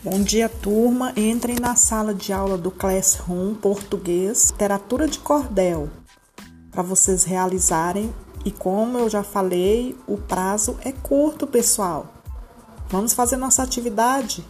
Bom dia, turma. Entrem na sala de aula do Classroom Português, literatura de cordel, para vocês realizarem. E como eu já falei, o prazo é curto, pessoal. Vamos fazer nossa atividade?